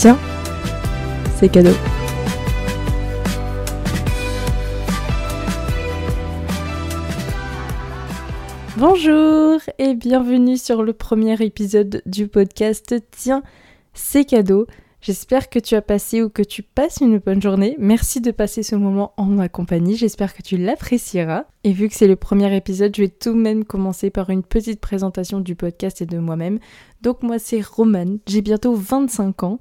Tiens, c'est cadeau. Bonjour et bienvenue sur le premier épisode du podcast Tiens, c'est cadeau. J'espère que tu as passé ou que tu passes une bonne journée. Merci de passer ce moment en ma compagnie. J'espère que tu l'apprécieras. Et vu que c'est le premier épisode, je vais tout de même commencer par une petite présentation du podcast et de moi-même. Donc moi c'est Romane, j'ai bientôt 25 ans.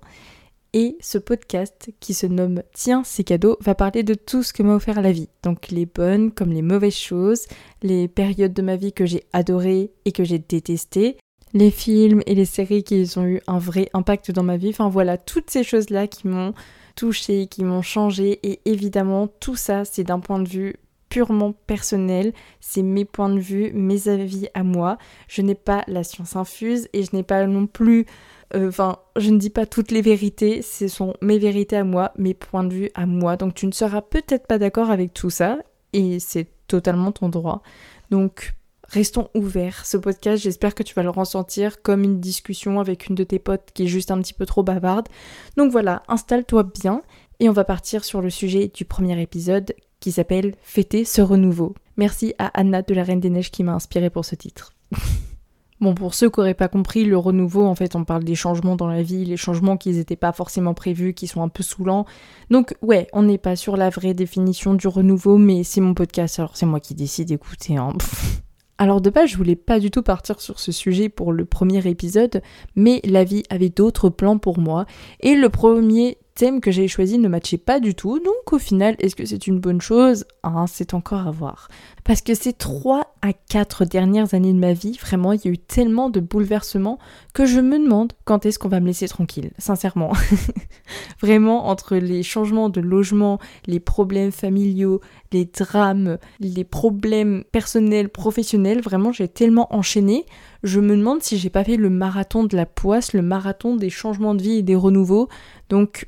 Et ce podcast, qui se nomme Tiens, c'est cadeau, va parler de tout ce que m'a offert la vie. Donc les bonnes comme les mauvaises choses, les périodes de ma vie que j'ai adorées et que j'ai détestées, les films et les séries qui ont eu un vrai impact dans ma vie. Enfin voilà, toutes ces choses-là qui m'ont touché, qui m'ont changé. Et évidemment, tout ça, c'est d'un point de vue purement personnel, c'est mes points de vue, mes avis à moi. Je n'ai pas la science infuse et je n'ai pas non plus... euh, Enfin, je ne dis pas toutes les vérités, ce sont mes vérités à moi, mes points de vue à moi. Donc tu ne seras peut-être pas d'accord avec tout ça et c'est totalement ton droit. Donc restons ouverts. Ce podcast, j'espère que tu vas le ressentir comme une discussion avec une de tes potes qui est juste un petit peu trop bavarde. Donc voilà, installe-toi bien et on va partir sur le sujet du premier épisode qui s'appelle Fêter ce renouveau. Merci à Anna de la Reine des Neiges qui m'a inspiré pour ce titre. Bon, pour ceux qui n'auraient pas compris, le renouveau, en fait, on parle des changements dans la vie, les changements qui n'étaient pas forcément prévus, qui sont un peu saoulants. Donc, ouais, on n'est pas sur la vraie définition du renouveau, mais c'est mon podcast, alors c'est moi qui décide, écoutez. Hein. Alors de base, je voulais pas du tout partir sur ce sujet pour le premier épisode, mais la vie avait d'autres plans pour moi, et le premier que j'ai choisi ne matchait pas du tout, donc au final, est-ce que c'est une bonne chose? Hein, C'est encore à voir. Parce que ces 3 à 4 dernières années de ma vie, vraiment, il y a eu tellement de bouleversements que je me demande quand est-ce qu'on va me laisser tranquille, sincèrement. vraiment, entre les changements de logement, les problèmes familiaux, les drames, les problèmes personnels, professionnels, vraiment, j'ai tellement enchaîné. Je me demande si j'ai pas fait le marathon de la poisse, le marathon des changements de vie et des renouveaux. Donc,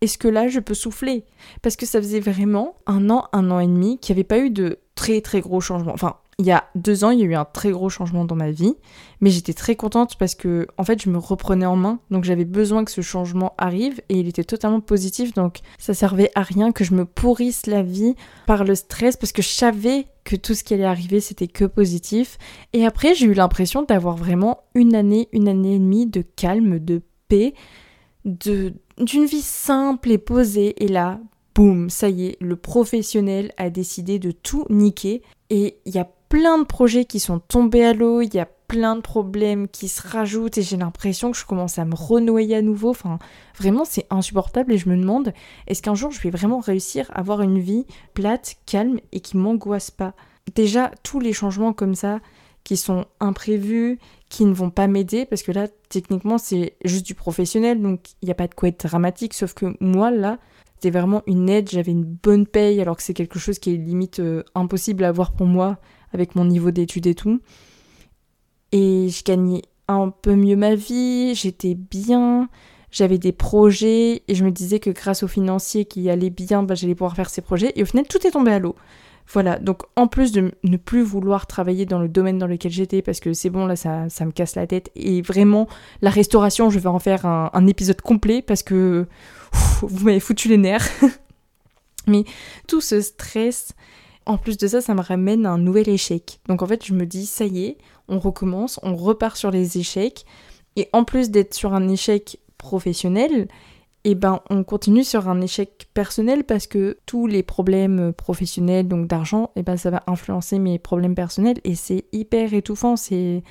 est-ce que là je peux souffler? Parce que ça faisait vraiment un an, un an et demi qu'il n'y avait pas eu de très très gros changements. Enfin, il y a deux ans, il y a eu un très gros changement dans ma vie, mais j'étais très contente parce que en fait je me reprenais en main, donc j'avais besoin que ce changement arrive et il était totalement positif, donc ça servait à rien que je me pourrisse la vie par le stress parce que je savais que tout ce qui allait arriver c'était que positif. Et après j'ai eu l'impression d'avoir vraiment une année, une année et demie de calme, de paix, d'une vie simple et posée. Et là, boum, ça y est, le professionnel a décidé de tout niquer. Et il y a plein de projets qui sont tombés à l'eau, il y a plein de problèmes qui se rajoutent et j'ai l'impression que je commence à me renoyer à nouveau. Enfin, vraiment, c'est insupportable et je me demande, est-ce qu'un jour je vais vraiment réussir à avoir une vie plate, calme et qui m'angoisse pas? Déjà, tous les changements comme ça, qui sont imprévus, qui ne vont pas m'aider, parce que là, techniquement, c'est juste du professionnel, donc il n'y a pas de quoi être dramatique, sauf que moi, là, c'était vraiment une aide, j'avais une bonne paye, alors que c'est quelque chose qui est limite euh, impossible à avoir pour moi, avec mon niveau d'études et tout. Et je gagnais un peu mieux ma vie, j'étais bien, j'avais des projets, et je me disais que grâce aux financiers qui allaient bien, bah, j'allais pouvoir faire ces projets, et au final, tout est tombé à l'eau. Voilà, donc en plus de ne plus vouloir travailler dans le domaine dans lequel j'étais, parce que c'est bon, là, ça, me casse la tête, et vraiment, la restauration, je vais en faire un, épisode complet, parce que vous m'avez foutu les nerfs. Mais tout ce stress, en plus de ça, ça me ramène à un nouvel échec. Donc en fait, je me dis, ça y est, on recommence, on repart sur les échecs, et en plus d'être sur un échec professionnel, et eh ben on continue sur un échec personnel parce que tous les problèmes professionnels, donc d'argent, et eh ben ça va influencer mes problèmes personnels et c'est hyper étouffant, c'est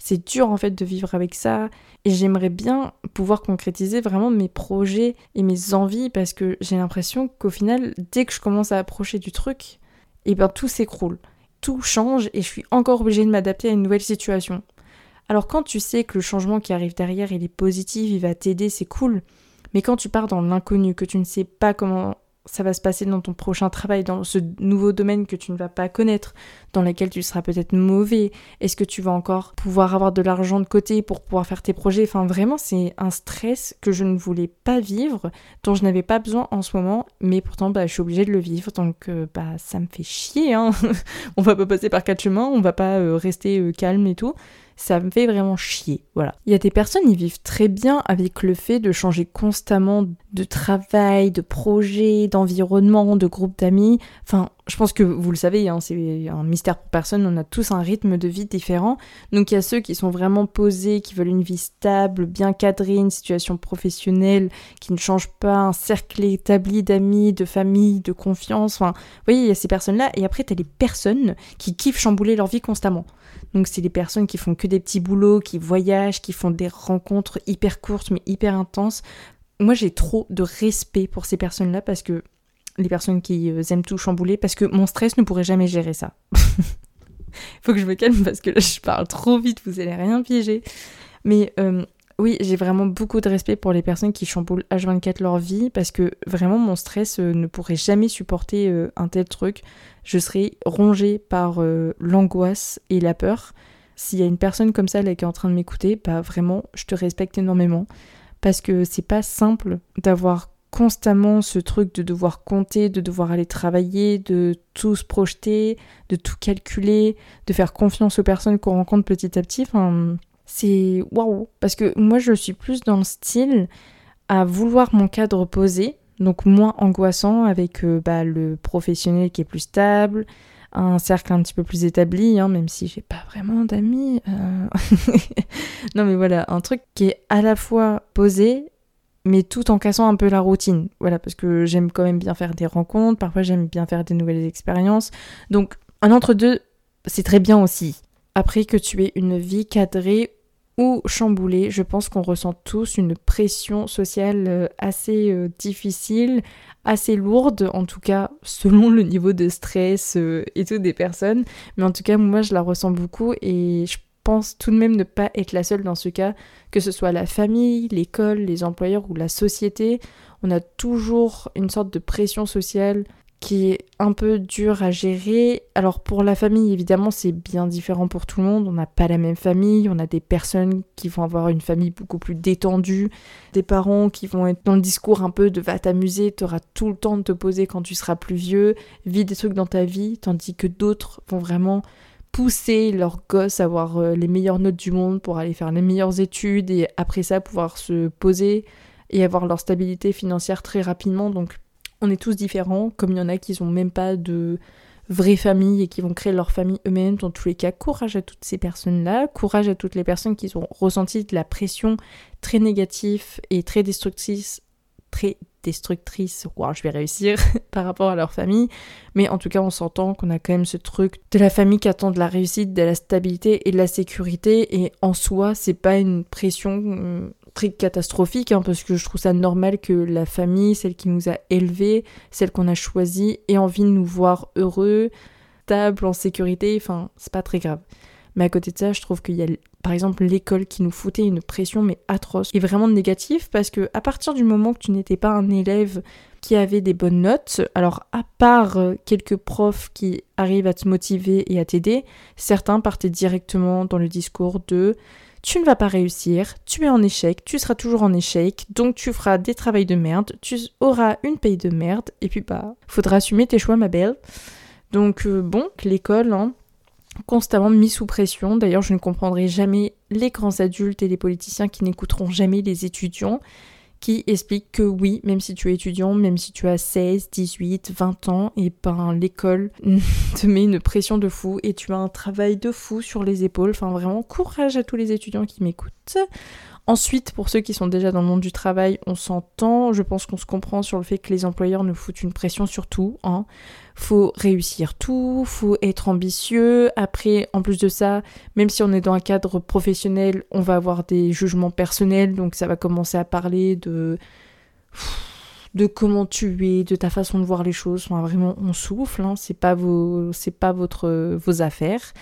c'est dur en fait de vivre avec ça et j'aimerais bien pouvoir concrétiser vraiment mes projets et mes envies parce que j'ai l'impression qu'au final dès que je commence à approcher du truc, et eh ben tout s'écroule. Tout change et je suis encore obligée de m'adapter à une nouvelle situation. Alors quand tu sais que le changement qui arrive derrière il est positif, il va t'aider, c'est cool. Mais quand tu pars dans l'inconnu, que tu ne sais pas comment ça va se passer dans ton prochain travail, dans ce nouveau domaine que tu ne vas pas connaître, dans lequel tu seras peut-être mauvais, est-ce que tu vas encore pouvoir avoir de l'argent de côté pour pouvoir faire tes projets? Enfin vraiment c'est un stress que je ne voulais pas vivre, dont je n'avais pas besoin en ce moment, mais pourtant bah, je suis obligée de le vivre, donc euh, bah ça me fait chier. Hein on va pas passer par quatre chemins, on va pas euh, rester euh, calme et tout. Ça me fait vraiment chier. Voilà. Il y a des personnes, ils vivent très bien avec le fait de changer constamment de travail, de projet, d'environnement, de groupe d'amis. Enfin, je pense que vous le savez, hein, c'est un mystère pour personne, on a tous un rythme de vie différent. Donc il y a ceux qui sont vraiment posés, qui veulent une vie stable, bien cadrée, une situation professionnelle, qui ne change pas, un cercle établi d'amis, de famille, de confiance. Enfin, vous voyez, il y a ces personnes-là. Et après, tu as les personnes qui kiffent chambouler leur vie constamment. Donc c'est les personnes qui font que des petits boulots, qui voyagent, qui font des rencontres hyper courtes mais hyper intenses. Moi j'ai trop de respect pour ces personnes-là parce que les personnes qui euh, aiment tout chambouler parce que mon stress ne pourrait jamais gérer ça. Faut que je me calme parce que là je parle trop vite, vous allez rien piéger. Mais euh, oui, j'ai vraiment beaucoup de respect pour les personnes qui chamboulent H24 leur vie parce que vraiment mon stress euh, ne pourrait jamais supporter euh, un tel truc. Je serais rongée par euh, l'angoisse et la peur. S'il y a une personne comme ça là, qui est en train de m'écouter, bah vraiment, je te respecte énormément parce que c'est pas simple d'avoir constamment ce truc de devoir compter, de devoir aller travailler, de tout se projeter, de tout calculer, de faire confiance aux personnes qu'on rencontre petit à petit. Enfin, c'est waouh. Parce que moi je suis plus dans le style à vouloir mon cadre posé donc moins angoissant avec euh, bah, le professionnel qui est plus stable un cercle un petit peu plus établi hein, même si j'ai pas vraiment d'amis euh. non mais voilà un truc qui est à la fois posé mais tout en cassant un peu la routine. Voilà parce que j'aime quand même bien faire des rencontres parfois j'aime bien faire des nouvelles expériences. Donc un entre deux c'est très bien aussi. Après que tu aies une vie cadrée ou chamboulée, je pense qu'on ressent tous une pression sociale euh, assez euh, difficile, assez lourde, en tout cas selon le niveau de stress euh, et tout des personnes. Mais en tout cas, moi, je la ressens beaucoup et je pense tout de même ne pas être la seule dans ce cas, que ce soit la famille, l'école, les employeurs ou la société. On a toujours une sorte de pression sociale qui est un peu dur à gérer. Alors pour la famille, évidemment, c'est bien différent pour tout le monde. On n'a pas la même famille. On a des personnes qui vont avoir une famille beaucoup plus détendue, des parents qui vont être dans le discours un peu de va t'amuser, tu auras tout le temps de te poser quand tu seras plus vieux, vis des trucs dans ta vie, tandis que d'autres vont vraiment pousser leurs gosses à avoir euh, les meilleures notes du monde pour aller faire les meilleures études et après ça pouvoir se poser et avoir leur stabilité financière très rapidement. Donc on est tous différents, comme il y en a qui n'ont même pas de vraie famille et qui vont créer leur famille eux-mêmes. Dans tous les cas, courage à toutes ces personnes-là, courage à toutes les personnes qui ont ressenti de la pression très négative et très destructrice, très destructrice, wow, je vais réussir, par rapport à leur famille. Mais en tout cas, on s'entend qu'on a quand même ce truc de la famille qui attend de la réussite, de la stabilité et de la sécurité. Et en soi, c'est pas une pression hum, très catastrophique, hein, parce que je trouve ça normal que la famille, celle qui nous a élevés, celle qu'on a choisie, ait envie de nous voir heureux, stable, en sécurité, enfin, c'est pas très grave. Mais à côté de ça, je trouve qu'il y a par exemple l'école qui nous foutait une pression mais atroce et vraiment négative parce que à partir du moment que tu n'étais pas un élève qui avait des bonnes notes, alors à part euh, quelques profs qui arrivent à te motiver et à t'aider, certains partaient directement dans le discours de tu ne vas pas réussir, tu es en échec, tu seras toujours en échec, donc tu feras des travails de merde, tu auras une paye de merde, et puis bah, faudra assumer tes choix, ma belle. Donc euh, bon, l'école, hein, constamment mis sous pression. D'ailleurs, je ne comprendrai jamais les grands adultes et les politiciens qui n'écouteront jamais les étudiants qui explique que oui, même si tu es étudiant, même si tu as 16, 18, 20 ans, et ben l'école te met une pression de fou et tu as un travail de fou sur les épaules. Enfin vraiment, courage à tous les étudiants qui m'écoutent. Ensuite, pour ceux qui sont déjà dans le monde du travail, on s'entend, je pense qu'on se comprend sur le fait que les employeurs nous foutent une pression sur tout. Hein. Faut réussir tout, faut être ambitieux. Après, en plus de ça, même si on est dans un cadre professionnel, on va avoir des jugements personnels, donc ça va commencer à parler de de comment tu es, de ta façon de voir les choses. Vraiment, on souffle. Hein. C'est pas vos, c'est pas votre, vos affaires.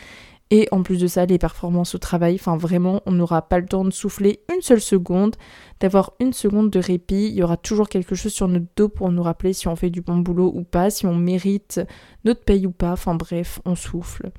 Et en plus de ça, les performances au travail, enfin vraiment, on n'aura pas le temps de souffler une seule seconde, d'avoir une seconde de répit. Il y aura toujours quelque chose sur notre dos pour nous rappeler si on fait du bon boulot ou pas, si on mérite notre paye ou pas. Enfin bref, on souffle.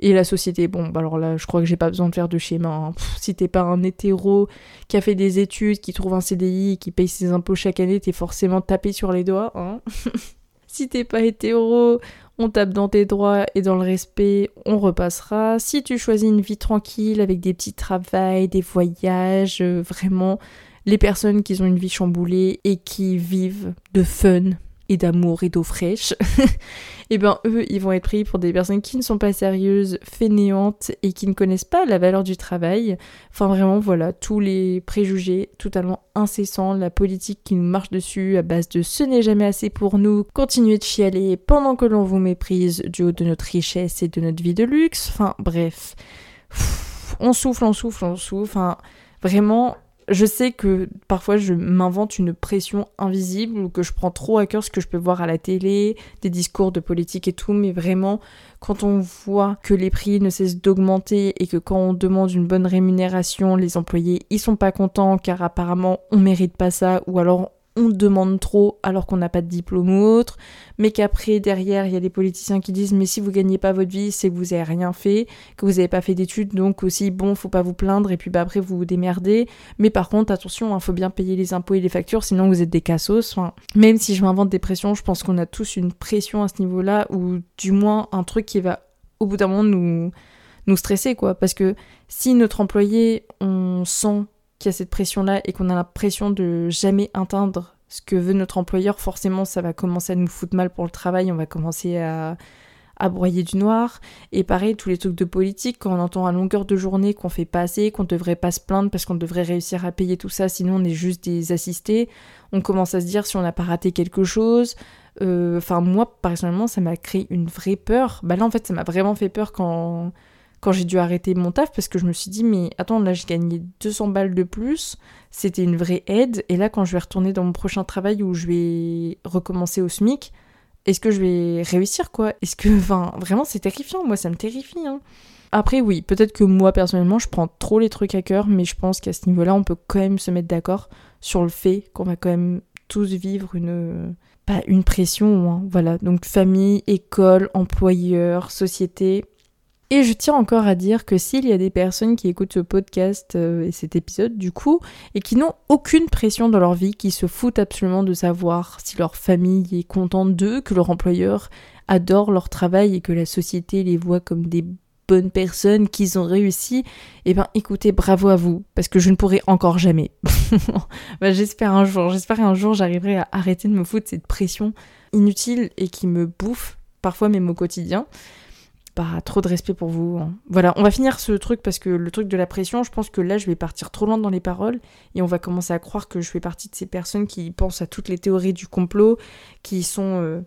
Et la société, bon, bah alors là, je crois que j'ai pas besoin de faire de schéma. Hein. si t'es pas un hétéro qui a fait des études, qui trouve un CDI, qui paye ses impôts chaque année, t'es forcément tapé sur les doigts. Hein si t'es pas hétéro, on tape dans tes droits et dans le respect, on repassera. Si tu choisis une vie tranquille avec des petits travails, des voyages, euh, vraiment les personnes qui ont une vie chamboulée et qui vivent de fun, et d'amour et d'eau fraîche, et eh ben eux, ils vont être pris pour des personnes qui ne sont pas sérieuses, fainéantes et qui ne connaissent pas la valeur du travail. Enfin vraiment, voilà, tous les préjugés totalement incessants, la politique qui nous marche dessus à base de ce n'est jamais assez pour nous, continuer de chialer pendant que l'on vous méprise du haut de notre richesse et de notre vie de luxe. Enfin bref, on souffle, on souffle, on souffle. Enfin vraiment, je sais que parfois je m'invente une pression invisible ou que je prends trop à cœur ce que je peux voir à la télé, des discours de politique et tout, mais vraiment quand on voit que les prix ne cessent d'augmenter et que quand on demande une bonne rémunération, les employés ils sont pas contents car apparemment on mérite pas ça ou alors on demande trop alors qu'on n'a pas de diplôme ou autre, mais qu'après derrière il y a des politiciens qui disent mais si vous gagnez pas votre vie c'est que vous avez rien fait, que vous n'avez pas fait d'études donc aussi bon faut pas vous plaindre et puis bah après vous vous démerdez, mais par contre attention il hein, faut bien payer les impôts et les factures sinon vous êtes des cassos, enfin, même si je m'invente des pressions je pense qu'on a tous une pression à ce niveau là ou du moins un truc qui va au bout d'un moment nous nous stresser quoi. Parce que si notre employé on sent qu'il y a cette pression-là et qu'on a l'impression de jamais atteindre ce que veut notre employeur, forcément ça va commencer à nous foutre mal pour le travail, on va commencer à, à broyer du noir. Et pareil, tous les trucs de politique, quand on entend à longueur de journée qu'on fait pas assez, qu'on devrait pas se plaindre parce qu'on devrait réussir à payer tout ça, sinon on est juste des assistés, on commence à se dire si on n'a pas raté quelque chose. Euh, enfin, moi, personnellement, ça m'a créé une vraie peur. Bah là, en fait, ça m'a vraiment fait peur quand quand j'ai dû arrêter mon taf parce que je me suis dit mais attends là j'ai gagné 200 balles de plus, c'était une vraie aide et là quand je vais retourner dans mon prochain travail où je vais recommencer au SMIC, est-ce que je vais réussir quoi? Est-ce que enfin vraiment c'est terrifiant, moi ça me terrifie hein. Après oui, peut-être que moi personnellement je prends trop les trucs à cœur mais je pense qu'à ce niveau-là on peut quand même se mettre d'accord sur le fait qu'on va quand même tous vivre une pas une pression, hein, voilà. Donc famille, école, employeur, société, et je tiens encore à dire que s'il y a des personnes qui écoutent ce podcast euh, et cet épisode du coup, et qui n'ont aucune pression dans leur vie, qui se foutent absolument de savoir si leur famille est contente d'eux, que leur employeur adore leur travail et que la société les voit comme des bonnes personnes, qu'ils ont réussi, eh ben écoutez, bravo à vous, parce que je ne pourrai encore jamais. bah, j'espère un jour, j'espère un jour j'arriverai à arrêter de me foutre cette pression inutile et qui me bouffe parfois même au quotidien pas trop de respect pour vous. Hein. Voilà, on va finir ce truc parce que le truc de la pression, je pense que là je vais partir trop loin dans les paroles et on va commencer à croire que je fais partie de ces personnes qui pensent à toutes les théories du complot, qui sont euh,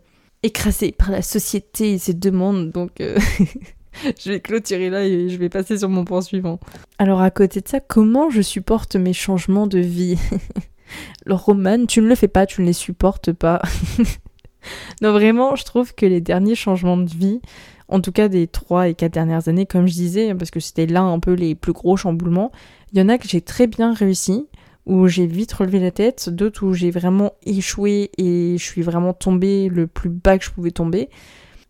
écrasées par la société et ses demandes. Donc euh, je vais clôturer là et je vais passer sur mon point suivant. Alors à côté de ça, comment je supporte mes changements de vie? Alors Roman, tu ne le fais pas, tu ne les supportes pas. non vraiment, je trouve que les derniers changements de vie, en tout cas des 3 et 4 dernières années, comme je disais, parce que c'était là un peu les plus gros chamboulements. Il y en a que j'ai très bien réussi, où j'ai vite relevé la tête, d'autres où j'ai vraiment échoué et je suis vraiment tombée le plus bas que je pouvais tomber.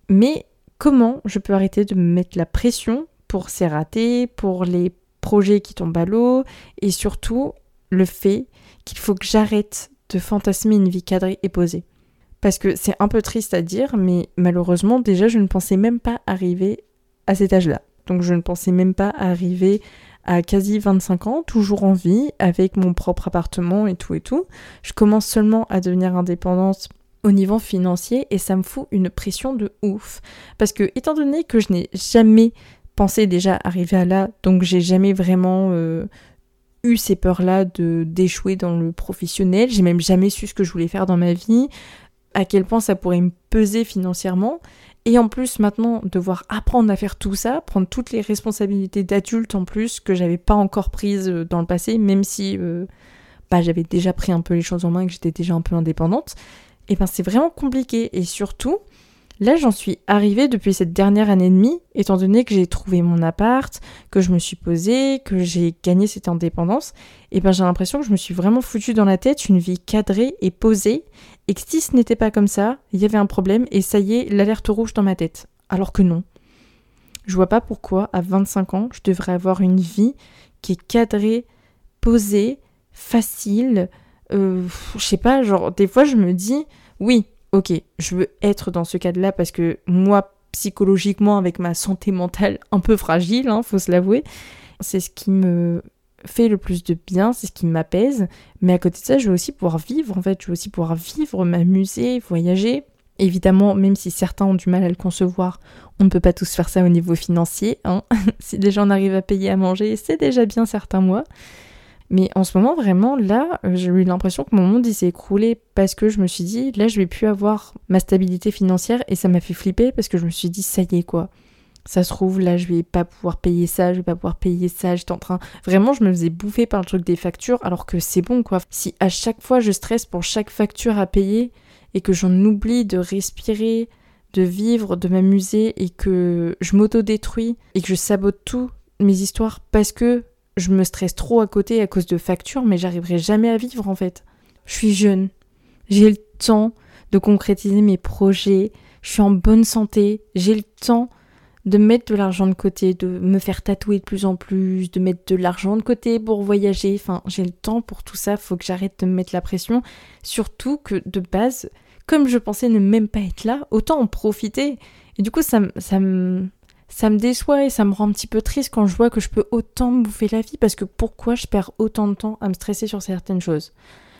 Mais comment je peux arrêter de me mettre la pression pour ces ratés, pour les projets qui tombent à l'eau, et surtout le fait qu'il faut que j'arrête de fantasmer une vie cadrée et posée? Parce que c'est un peu triste à dire, mais malheureusement, déjà, je ne pensais même pas arriver à cet âge-là. Donc, je ne pensais même pas arriver à quasi 25 ans, toujours en vie, avec mon propre appartement et tout et tout. Je commence seulement à devenir indépendante au niveau financier et ça me fout une pression de ouf. Parce que, étant donné que je n'ai jamais pensé déjà arriver à là, donc j'ai jamais vraiment euh, eu ces peurs-là de d'échouer dans le professionnel, j'ai même jamais su ce que je voulais faire dans ma vie à quel point ça pourrait me peser financièrement. Et en plus, maintenant, devoir apprendre à faire tout ça, prendre toutes les responsabilités d'adulte en plus que j'avais pas encore prises euh, dans le passé, même si euh, bah, j'avais déjà pris un peu les choses en main et que j'étais déjà un peu indépendante, et ben c'est vraiment compliqué. Et surtout, Là, j'en suis arrivée depuis cette dernière année et demie, étant donné que j'ai trouvé mon appart, que je me suis posée, que j'ai gagné cette indépendance, et ben j'ai l'impression que je me suis vraiment foutue dans la tête une vie cadrée et posée, et que si ce n'était pas comme ça, il y avait un problème, et ça y est, l'alerte rouge dans ma tête. Alors que non. Je vois pas pourquoi, à 25 ans, je devrais avoir une vie qui est cadrée, posée, facile. Euh, je sais pas, genre, des fois je me dis, oui, ok, je veux être dans ce cadre-là parce que moi, psychologiquement, avec ma santé mentale un peu fragile, hein, faut se l'avouer, c'est ce qui me fait le plus de bien, c'est ce qui m'apaise. Mais à côté de ça, je veux aussi pouvoir vivre, en fait, je veux aussi pouvoir vivre, m'amuser, voyager. Évidemment, même si certains ont du mal à le concevoir, on ne peut pas tous faire ça au niveau financier. Hein. si déjà on arrive à payer à manger, c'est déjà bien certains mois. Mais en ce moment, vraiment, là, j'ai eu l'impression que mon monde il s'est écroulé parce que je me suis dit, là, je vais plus avoir ma stabilité financière et ça m'a fait flipper parce que je me suis dit, ça y est, quoi. Ça se trouve, là, je vais pas pouvoir payer ça, je vais pas pouvoir payer ça, j'étais en train. Vraiment, je me faisais bouffer par le truc des factures alors que c'est bon, quoi. Si à chaque fois je stresse pour chaque facture à payer et que j'en oublie de respirer, de vivre, de m'amuser et que je m'auto-détruis et que je sabote tout mes histoires parce que je me stresse trop à côté à cause de factures, mais j'arriverai jamais à vivre en fait. Je suis jeune, j'ai le temps de concrétiser mes projets, je suis en bonne santé, j'ai le temps de mettre de l'argent de côté, de me faire tatouer de plus en plus, de mettre de l'argent de côté pour voyager. Enfin, j'ai le temps pour tout ça, faut que j'arrête de me mettre la pression. Surtout que de base, comme je pensais ne même pas être là, autant en profiter. Et du coup, ça, ça me ça me déçoit et ça me rend un petit peu triste quand je vois que je peux autant me bouffer la vie parce que pourquoi je perds autant de temps à me stresser sur certaines choses?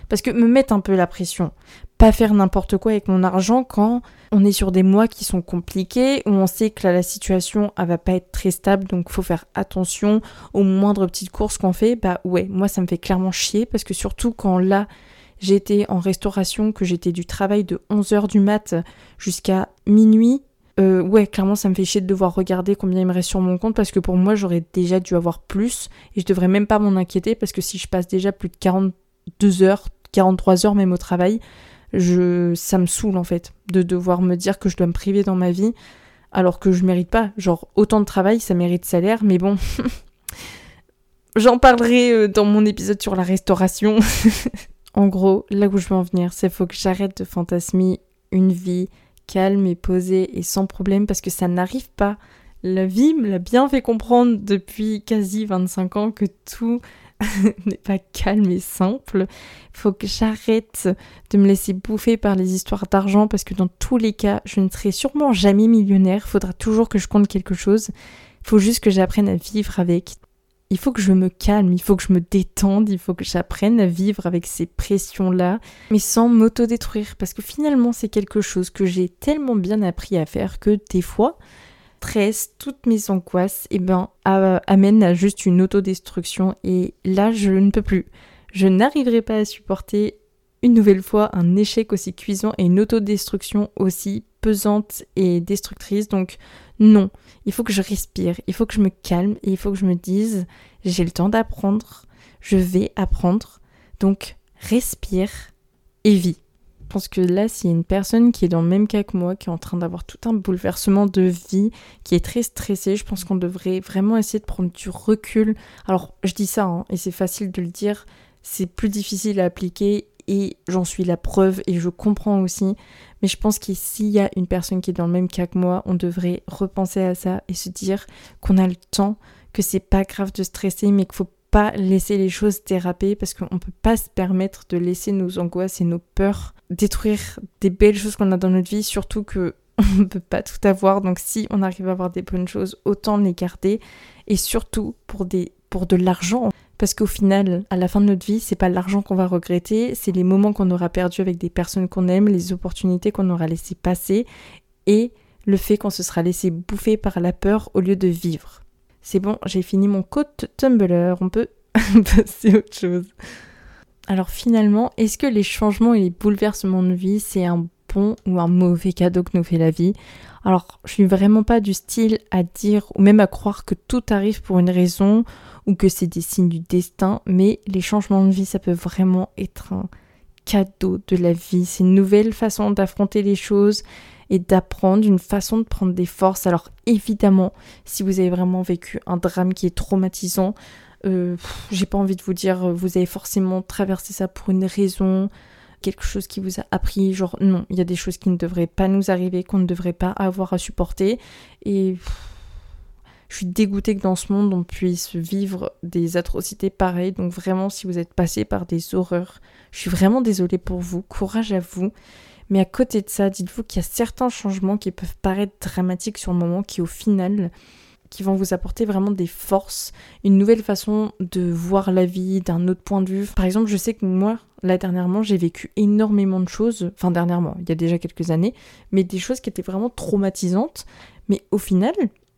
Parce que me mettre un peu la pression, pas faire n'importe quoi avec mon argent quand on est sur des mois qui sont compliqués, où on sait que la situation elle va pas être très stable, donc faut faire attention aux moindres petites courses qu'on fait, bah ouais, moi ça me fait clairement chier parce que surtout quand là j'étais en restauration, que j'étais du travail de 11h du mat jusqu'à minuit, euh, ouais, clairement, ça me fait chier de devoir regarder combien il me reste sur mon compte parce que pour moi, j'aurais déjà dû avoir plus et je devrais même pas m'en inquiéter parce que si je passe déjà plus de 42 heures, 43 heures même au travail, je, ça me saoule en fait de devoir me dire que je dois me priver dans ma vie alors que je mérite pas. Genre, autant de travail, ça mérite salaire, mais bon. J'en parlerai euh, dans mon épisode sur la restauration. en gros, là où je veux en venir, c'est faut que j'arrête de fantasmer une vie calme et posé et sans problème parce que ça n'arrive pas. La vie me l'a bien fait comprendre depuis quasi 25 ans que tout n'est pas calme et simple. Faut que j'arrête de me laisser bouffer par les histoires d'argent parce que dans tous les cas, je ne serai sûrement jamais millionnaire. Faudra toujours que je compte quelque chose. Faut juste que j'apprenne à vivre avec il faut que je me calme, il faut que je me détende, il faut que j'apprenne à vivre avec ces pressions-là, mais sans m'autodétruire, parce que finalement c'est quelque chose que j'ai tellement bien appris à faire que des fois, stress, toutes mes angoisses, eh ben, amènent à juste une autodestruction, et là je ne peux plus. Je n'arriverai pas à supporter une nouvelle fois un échec aussi cuisant et une autodestruction aussi pesante et destructrice, donc non, il faut que je respire, il faut que je me calme et il faut que je me dise j'ai le temps d'apprendre, je vais apprendre. Donc respire et vis. Je pense que là, s'il y a une personne qui est dans le même cas que moi, qui est en train d'avoir tout un bouleversement de vie, qui est très stressée, je pense qu'on devrait vraiment essayer de prendre du recul. Alors, je dis ça, hein, et c'est facile de le dire, c'est plus difficile à appliquer et j'en suis la preuve et je comprends aussi. Mais je pense que s'il y a une personne qui est dans le même cas que moi, on devrait repenser à ça et se dire qu'on a le temps, que c'est pas grave de stresser, mais qu'il faut pas laisser les choses déraper parce qu'on peut pas se permettre de laisser nos angoisses et nos peurs détruire des belles choses qu'on a dans notre vie, surtout que on ne peut pas tout avoir. Donc si on arrive à avoir des bonnes choses, autant les garder et surtout pour des pour de l'argent. Parce qu'au final, à la fin de notre vie, c'est pas l'argent qu'on va regretter, c'est les moments qu'on aura perdus avec des personnes qu'on aime, les opportunités qu'on aura laissées passer et le fait qu'on se sera laissé bouffer par la peur au lieu de vivre. C'est bon, j'ai fini mon code Tumblr, on peut passer à autre chose. Alors finalement, est-ce que les changements et les bouleversements de vie, c'est un ou un mauvais cadeau que nous fait la vie Alors, je suis vraiment pas du style à dire ou même à croire que tout arrive pour une raison ou que c'est des signes du destin, mais les changements de vie, ça peut vraiment être un cadeau de la vie. C'est une nouvelle façon d'affronter les choses et d'apprendre, une façon de prendre des forces. Alors évidemment, si vous avez vraiment vécu un drame qui est traumatisant, euh, j'ai pas envie de vous dire vous avez forcément traversé ça pour une raison, quelque chose qui vous a appris, genre non, il y a des choses qui ne devraient pas nous arriver, qu'on ne devrait pas avoir à supporter et je suis dégoûtée que dans ce monde on puisse vivre des atrocités pareilles. Donc vraiment, si vous êtes passé par des horreurs, je suis vraiment désolée pour vous. Courage à vous. Mais à côté de ça, dites-vous qu'il y a certains changements qui peuvent paraître dramatiques sur le moment, qui au final, qui vont vous apporter vraiment des forces, une nouvelle façon de voir la vie d'un autre point de vue. Par exemple, je sais que moi, là dernièrement, j'ai vécu énormément de choses, enfin dernièrement, il y a déjà quelques années, mais des choses qui étaient vraiment traumatisantes. Mais au final,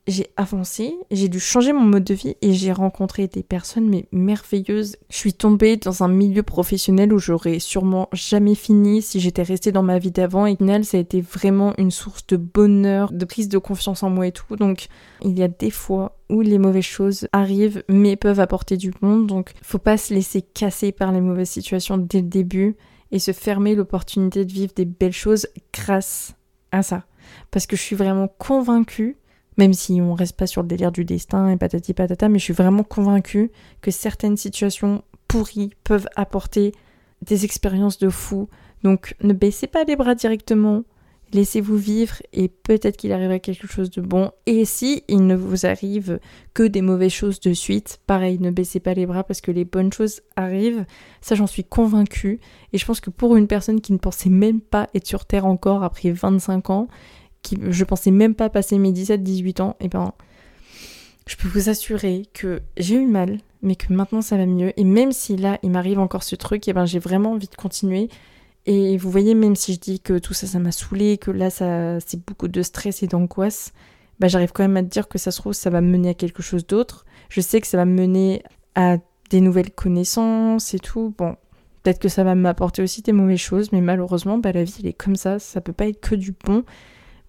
j'ai avancé, j'ai dû changer mon mode de vie et j'ai rencontré des personnes mais merveilleuses. Je suis tombée dans un milieu professionnel où j'aurais sûrement jamais fini si j'étais restée dans ma vie d'avant et final ça a été vraiment une source de bonheur, de prise de confiance en moi et tout. Donc il y a des fois où les mauvaises choses arrivent mais peuvent apporter du bon. Donc faut pas se laisser casser par les mauvaises situations dès le début et se fermer l'opportunité de vivre des belles choses grâce à ça. Parce que je suis vraiment convaincue même si on reste pas sur le délire du destin et patati patata, mais je suis vraiment convaincue que certaines situations pourries peuvent apporter des expériences de fou. Donc ne baissez pas les bras directement, laissez-vous vivre et peut-être qu'il arrivera quelque chose de bon. Et si il ne vous arrive que des mauvaises choses de suite, pareil, ne baissez pas les bras parce que les bonnes choses arrivent. Ça, j'en suis convaincue. Et je pense que pour une personne qui ne pensait même pas être sur Terre encore après 25 ans, je pensais même pas passer mes 17-18 ans, et eh ben je peux vous assurer que j'ai eu mal, mais que maintenant ça va mieux. Et même si là il m'arrive encore ce truc, et eh ben j'ai vraiment envie de continuer. Et vous voyez, même si je dis que tout ça, ça m'a saoulé, que là ça c'est beaucoup de stress et d'angoisse, bah j'arrive quand même à te dire que ça se trouve ça va me mener à quelque chose d'autre. Je sais que ça va me mener à des nouvelles connaissances et tout. Bon, peut-être que ça va m'apporter aussi des mauvaises choses, mais malheureusement, bah, la vie elle est comme ça, ça peut pas être que du bon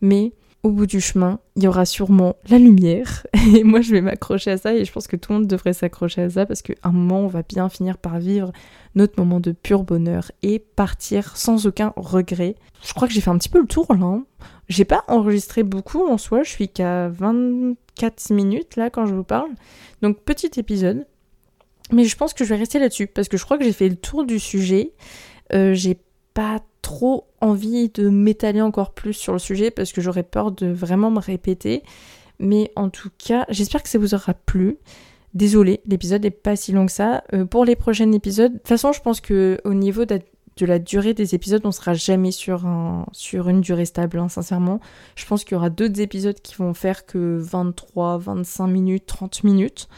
mais au bout du chemin, il y aura sûrement la lumière. Et moi, je vais m'accrocher à ça et je pense que tout le monde devrait s'accrocher à ça parce qu'à un moment, on va bien finir par vivre notre moment de pur bonheur et partir sans aucun regret. Je crois que j'ai fait un petit peu le tour là. Hein. J'ai pas enregistré beaucoup en soi, je suis qu'à 24 minutes là quand je vous parle. Donc petit épisode. Mais je pense que je vais rester là-dessus parce que je crois que j'ai fait le tour du sujet. Euh, j'ai pas trop envie de m'étaler encore plus sur le sujet parce que j'aurais peur de vraiment me répéter. Mais en tout cas, j'espère que ça vous aura plu. Désolée, l'épisode n'est pas si long que ça. Euh, pour les prochains épisodes, de toute façon, je pense que au niveau de, la durée des épisodes, on sera jamais sur, un, sur une durée stable, hein, sincèrement. Je pense qu'il y aura d'autres épisodes qui vont faire que 23, 25 minutes, 30 minutes.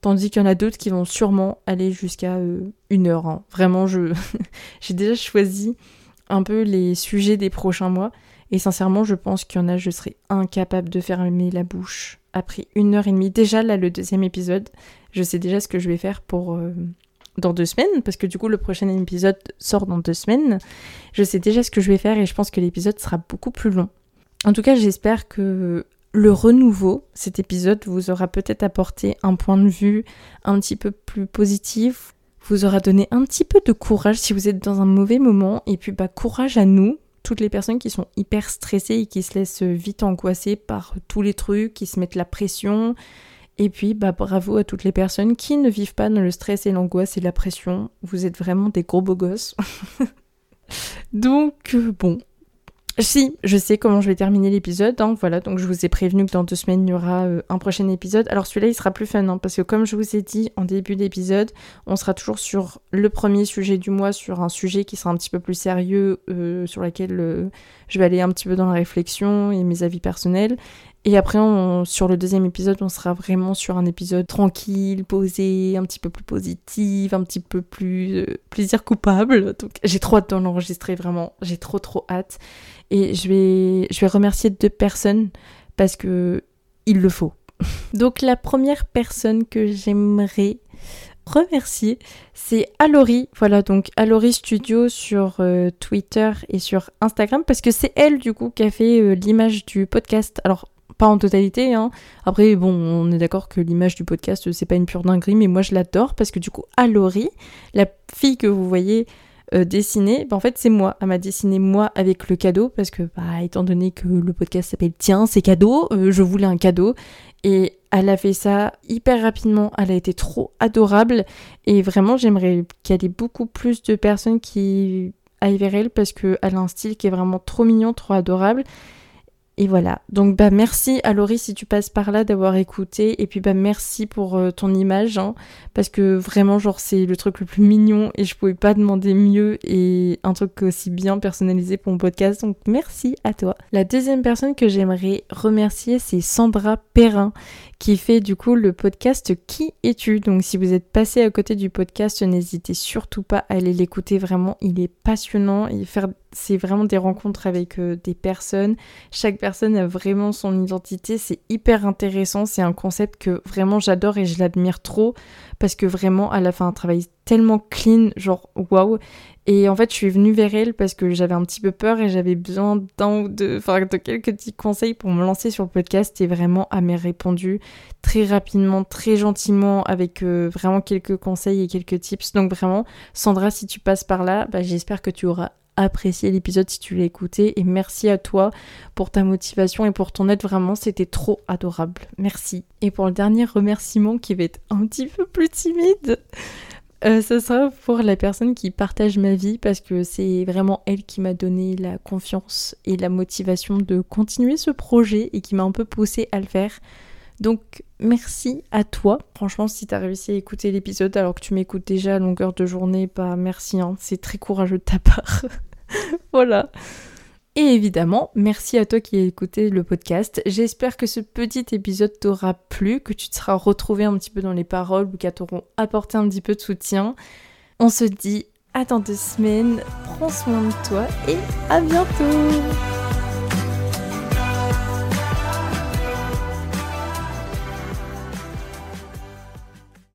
Tandis qu'il y en a d'autres qui vont sûrement aller jusqu'à euh, une heure. Hein. Vraiment, j'ai déjà choisi un peu les sujets des prochains mois. Et sincèrement, je pense qu'il y en a, je serais incapable de fermer la bouche après une heure et demie. Déjà, là, le deuxième épisode, je sais déjà ce que je vais faire pour. Euh, dans deux semaines, parce que du coup, le prochain épisode sort dans deux semaines. Je sais déjà ce que je vais faire et je pense que l'épisode sera beaucoup plus long. En tout cas, j'espère que le renouveau, cet épisode, vous aura peut-être apporté un point de vue un petit peu plus positif, vous aura donné un petit peu de courage si vous êtes dans un mauvais moment. Et puis bah courage à nous, toutes les personnes qui sont hyper stressées et qui se laissent vite angoisser par tous les trucs, qui se mettent la pression. Et puis bah bravo à toutes les personnes qui ne vivent pas dans le stress et l'angoisse et la pression. Vous êtes vraiment des gros beaux gosses. Donc euh, bon, si, je sais comment je vais terminer l'épisode. Donc hein, voilà, donc je vous ai prévenu que dans deux semaines, il y aura euh, un prochain épisode. Alors celui-là, il sera plus fun, hein, parce que comme je vous ai dit en début d'épisode, on sera toujours sur le premier sujet du mois, sur un sujet qui sera un petit peu plus sérieux, euh, sur lequel euh, je vais aller un petit peu dans la réflexion et mes avis personnels. Et après, sur le deuxième épisode, on sera vraiment sur un épisode tranquille, posé, un petit peu plus positif, un petit peu plus plaisir coupable. Donc j'ai trop hâte d'en enregistrer, vraiment. J'ai trop trop hâte. Et je vais, je vais remercier deux personnes parce que il le faut. Donc la première personne que j'aimerais remercier, c'est Alori. Voilà, donc Alori Studio sur euh, Twitter et sur Instagram parce que c'est elle du coup qui a fait euh, l'image du podcast. Alors pas en totalité, hein. Après, bon, on est d'accord que l'image du podcast, c'est pas une pure dinguerie, mais moi je l'adore parce que du coup, Alori, la fille que vous voyez euh, dessiner, bah, en fait c'est moi. Elle m'a dessiné moi avec le cadeau parce que bah, étant donné que le podcast s'appelle Tiens, c'est cadeau, euh, je voulais un cadeau. Et elle a fait ça hyper rapidement, elle a été trop adorable et vraiment j'aimerais qu'il y ait beaucoup plus de personnes qui aillent vers elle parce qu'elle a un style qui est vraiment trop mignon, trop adorable. Et voilà. Donc bah merci à Laurie si tu passes par là d'avoir écouté. Et puis bah merci pour euh, ton image. Hein, parce que vraiment genre c'est le truc le plus mignon et je pouvais pas demander mieux et un truc aussi bien personnalisé pour mon podcast. Donc merci à toi. La deuxième personne que j'aimerais remercier c'est Sandra Perrin qui fait du coup le podcast Qui es-tu? Donc si vous êtes passé à côté du podcast, n'hésitez surtout pas à aller l'écouter vraiment, il est passionnant et faire c'est vraiment des rencontres avec euh, des personnes. Chaque personne a vraiment son identité, c'est hyper intéressant, c'est un concept que vraiment j'adore et je l'admire trop parce que vraiment à la fin un travail tellement clean, genre waouh. Et en fait, je suis venue vers elle parce que j'avais un petit peu peur et j'avais besoin d'un ou de, enfin, de quelques petits conseils pour me lancer sur le podcast. Et vraiment, elle m'a répondu très rapidement, très gentiment, avec euh, vraiment quelques conseils et quelques tips. Donc vraiment, Sandra, si tu passes par là, bah, j'espère que tu auras apprécié l'épisode si tu l'as écouté. Et merci à toi pour ta motivation et pour ton aide. Vraiment c'était trop adorable. Merci. Et pour le dernier remerciement qui va être un petit peu plus timide euh, ce sera pour la personne qui partage ma vie parce que c'est vraiment elle qui m'a donné la confiance et la motivation de continuer ce projet et qui m'a un peu poussé à le faire. Donc merci à toi. Franchement, si t'as réussi à écouter l'épisode alors que tu m'écoutes déjà à longueur de journée, bah merci, hein. c'est très courageux de ta part. voilà. Et évidemment, merci à toi qui as écouté le podcast. J'espère que ce petit épisode t'aura plu, que tu te seras retrouvé un petit peu dans les paroles ou qu'elles t'auront apporté un petit peu de soutien. On se dit à dans deux semaines, prends soin de toi et à bientôt